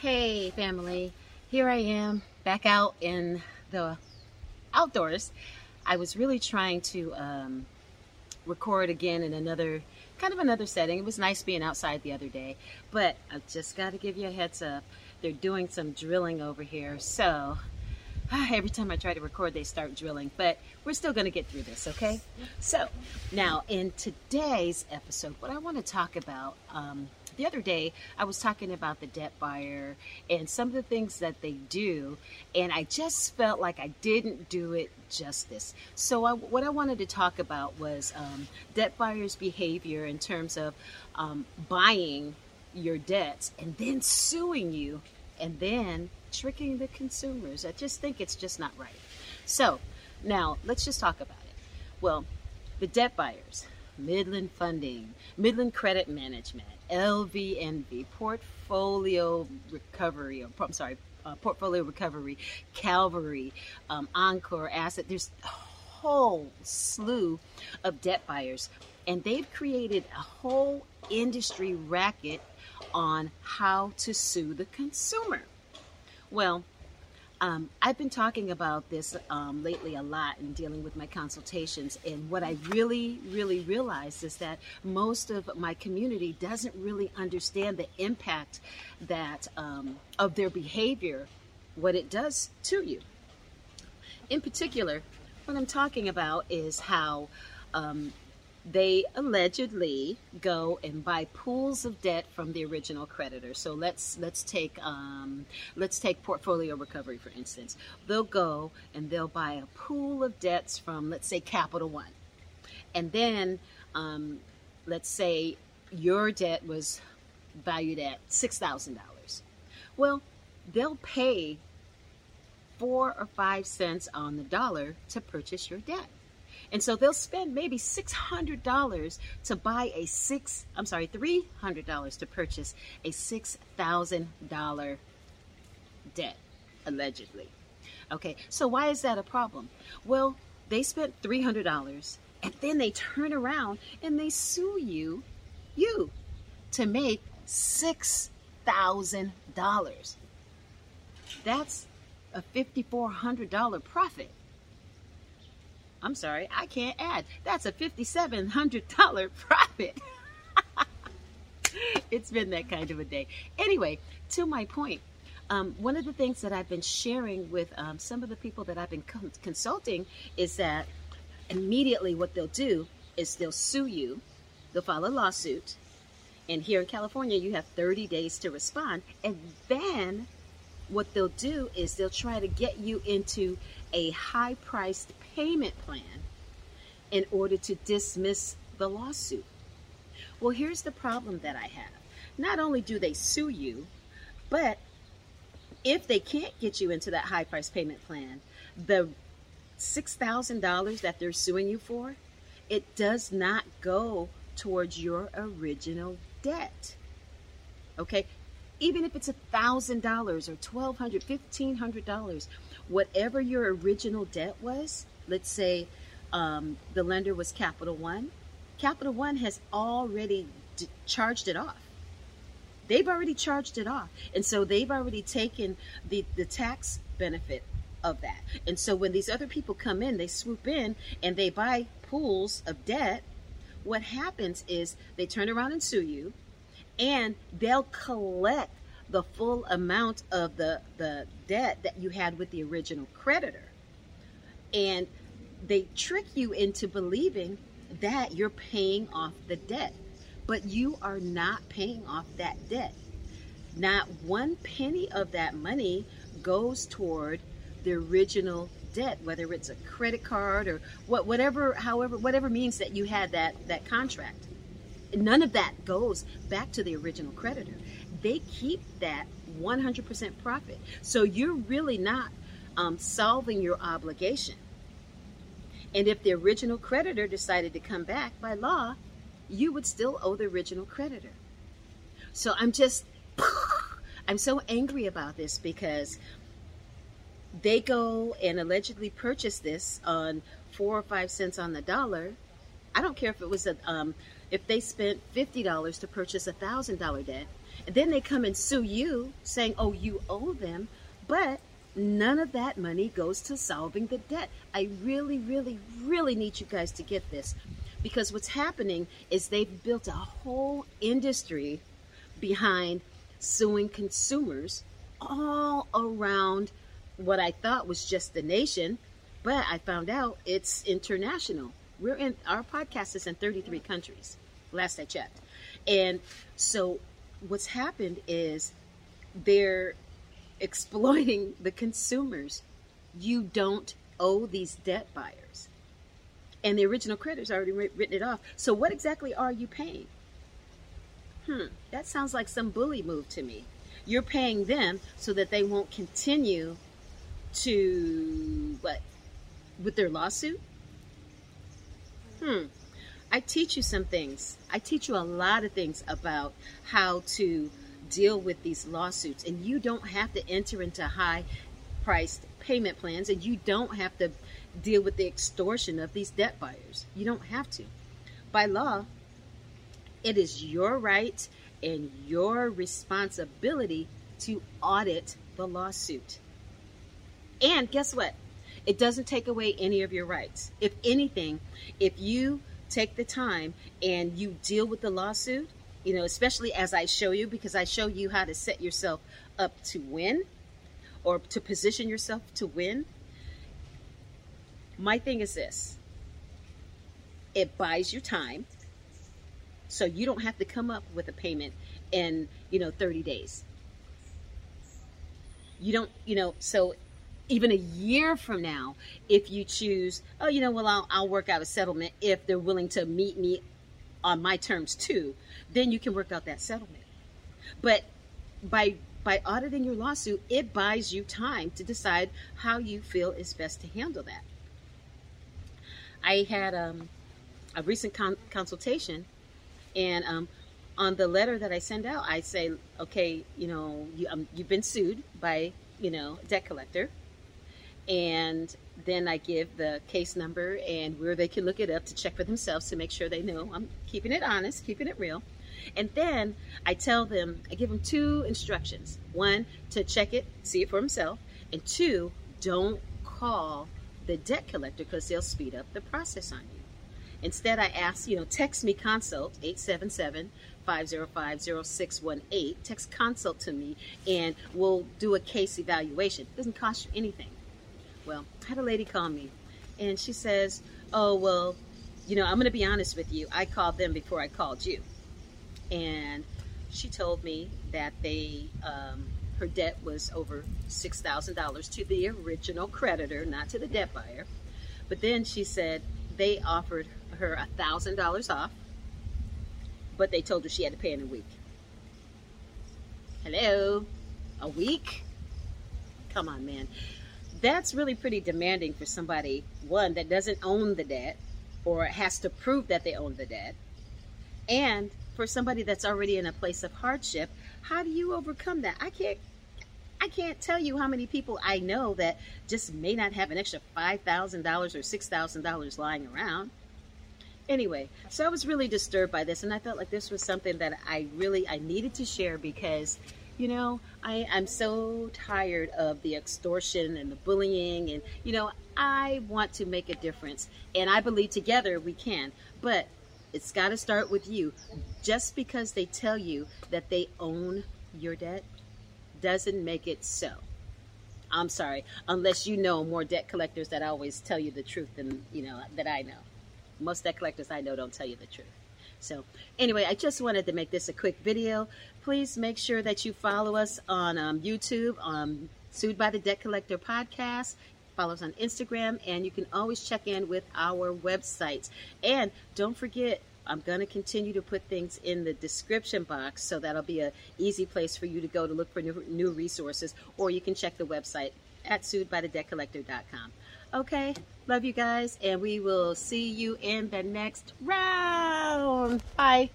Hey, family. Here I am back out in the outdoors. I was really trying to um, record again in another kind of another setting. It was nice being outside the other day, but I just got to give you a heads up. They're doing some drilling over here, so every time I try to record, they start drilling, but we're still going to get through this, okay? So, now in today's episode, what I want to talk about, um, the other day, I was talking about the debt buyer and some of the things that they do, and I just felt like I didn't do it justice. So, I, what I wanted to talk about was um, debt buyers' behavior in terms of um, buying your debts and then suing you and then tricking the consumers. I just think it's just not right. So, now let's just talk about it. Well, the debt buyers, Midland Funding, Midland Credit Management, LVNV, Portfolio Recovery, or I'm sorry, uh, Portfolio Recovery, Calvary, um, Encore Asset. There's a whole slew of debt buyers, and they've created a whole industry racket on how to sue the consumer. Well, um, I've been talking about this um, lately a lot in dealing with my consultations, and what I really, really realized is that most of my community doesn't really understand the impact that um, of their behavior, what it does to you. In particular, what I'm talking about is how um, they allegedly go and buy pools of debt from the original creditor. So let's let's take um, let's take portfolio recovery for instance. They'll go and they'll buy a pool of debts from let's say Capital One, and then um, let's say your debt was valued at six thousand dollars. Well, they'll pay four or five cents on the dollar to purchase your debt. And so they'll spend maybe $600 to buy a six, I'm sorry, $300 to purchase a $6,000 debt, allegedly. Okay, so why is that a problem? Well, they spent $300 and then they turn around and they sue you, you, to make $6,000. That's a $5,400 profit. I'm sorry, I can't add. That's a $5,700 profit. it's been that kind of a day. Anyway, to my point, um, one of the things that I've been sharing with um, some of the people that I've been con- consulting is that immediately what they'll do is they'll sue you, they'll file a lawsuit, and here in California, you have 30 days to respond, and then what they'll do is they'll try to get you into a high priced payment plan in order to dismiss the lawsuit. Well, here's the problem that I have. Not only do they sue you, but if they can't get you into that high price payment plan, the $6,000 that they're suing you for, it does not go towards your original debt. Okay? Even if it's a thousand dollars or twelve hundred, fifteen hundred dollars, whatever your original debt was, let's say um, the lender was Capital One, Capital One has already charged it off. They've already charged it off, and so they've already taken the the tax benefit of that. And so when these other people come in, they swoop in and they buy pools of debt. What happens is they turn around and sue you and they'll collect the full amount of the, the debt that you had with the original creditor. And they trick you into believing that you're paying off the debt, but you are not paying off that debt. Not one penny of that money goes toward the original debt, whether it's a credit card or what, whatever, however, whatever means that you had that, that contract none of that goes back to the original creditor. They keep that 100% profit. So you're really not um, solving your obligation. And if the original creditor decided to come back by law, you would still owe the original creditor. So I'm just, I'm so angry about this because they go and allegedly purchase this on four or five cents on the dollar. I don't care if it was a um, if they spent $50 to purchase a $1,000 debt and then they come and sue you saying, oh, you owe them. But none of that money goes to solving the debt. I really, really, really need you guys to get this because what's happening is they've built a whole industry behind suing consumers all around what I thought was just the nation, but I found out it's international. We're in our podcast is in 33 countries, last I checked. And so what's happened is they're exploiting the consumers. You don't owe these debt buyers. And the original creditors already written it off. So what exactly are you paying? Hmm, that sounds like some bully move to me. You're paying them so that they won't continue to what with their lawsuit? Hmm. I teach you some things. I teach you a lot of things about how to deal with these lawsuits. And you don't have to enter into high priced payment plans and you don't have to deal with the extortion of these debt buyers. You don't have to. By law, it is your right and your responsibility to audit the lawsuit. And guess what? It doesn't take away any of your rights. If anything, if you take the time and you deal with the lawsuit, you know, especially as I show you, because I show you how to set yourself up to win or to position yourself to win. My thing is this it buys you time so you don't have to come up with a payment in, you know, 30 days. You don't, you know, so even a year from now, if you choose, oh, you know, well, I'll, I'll work out a settlement if they're willing to meet me on my terms too, then you can work out that settlement. But by by auditing your lawsuit, it buys you time to decide how you feel is best to handle that. I had um, a recent con- consultation, and um, on the letter that I send out, I say, okay, you know, you, um, you've been sued by, you know, debt collector and then I give the case number and where they can look it up to check for themselves to make sure they know I'm keeping it honest, keeping it real. And then I tell them, I give them two instructions. One, to check it, see it for himself. And two, don't call the debt collector because they'll speed up the process on you. Instead, I ask, you know, text me consult 877 505 0618. Text consult to me and we'll do a case evaluation. It doesn't cost you anything. Well, I had a lady call me and she says, Oh, well, you know, I'm going to be honest with you. I called them before I called you. And she told me that they, um, her debt was over $6,000 to the original creditor, not to the debt buyer. But then she said they offered her $1,000 off, but they told her she had to pay in a week. Hello? A week? Come on, man that's really pretty demanding for somebody, one, that doesn't own the debt or has to prove that they own the debt. And for somebody that's already in a place of hardship, how do you overcome that? I can't I can't tell you how many people I know that just may not have an extra $5,000 or $6,000 lying around. Anyway, so I was really disturbed by this and I felt like this was something that I really I needed to share because you know, I, I'm so tired of the extortion and the bullying, and, you know, I want to make a difference. And I believe together we can. But it's got to start with you. Just because they tell you that they own your debt doesn't make it so. I'm sorry, unless you know more debt collectors that always tell you the truth than, you know, that I know. Most debt collectors I know don't tell you the truth. So anyway, I just wanted to make this a quick video. Please make sure that you follow us on um, YouTube, um, Sued by the Debt Collector podcast. Follow us on Instagram, and you can always check in with our websites. And don't forget, I'm going to continue to put things in the description box, so that'll be an easy place for you to go to look for new, new resources, or you can check the website at suedbythedebtcollector.com. Okay, love you guys, and we will see you in the next round. Bye.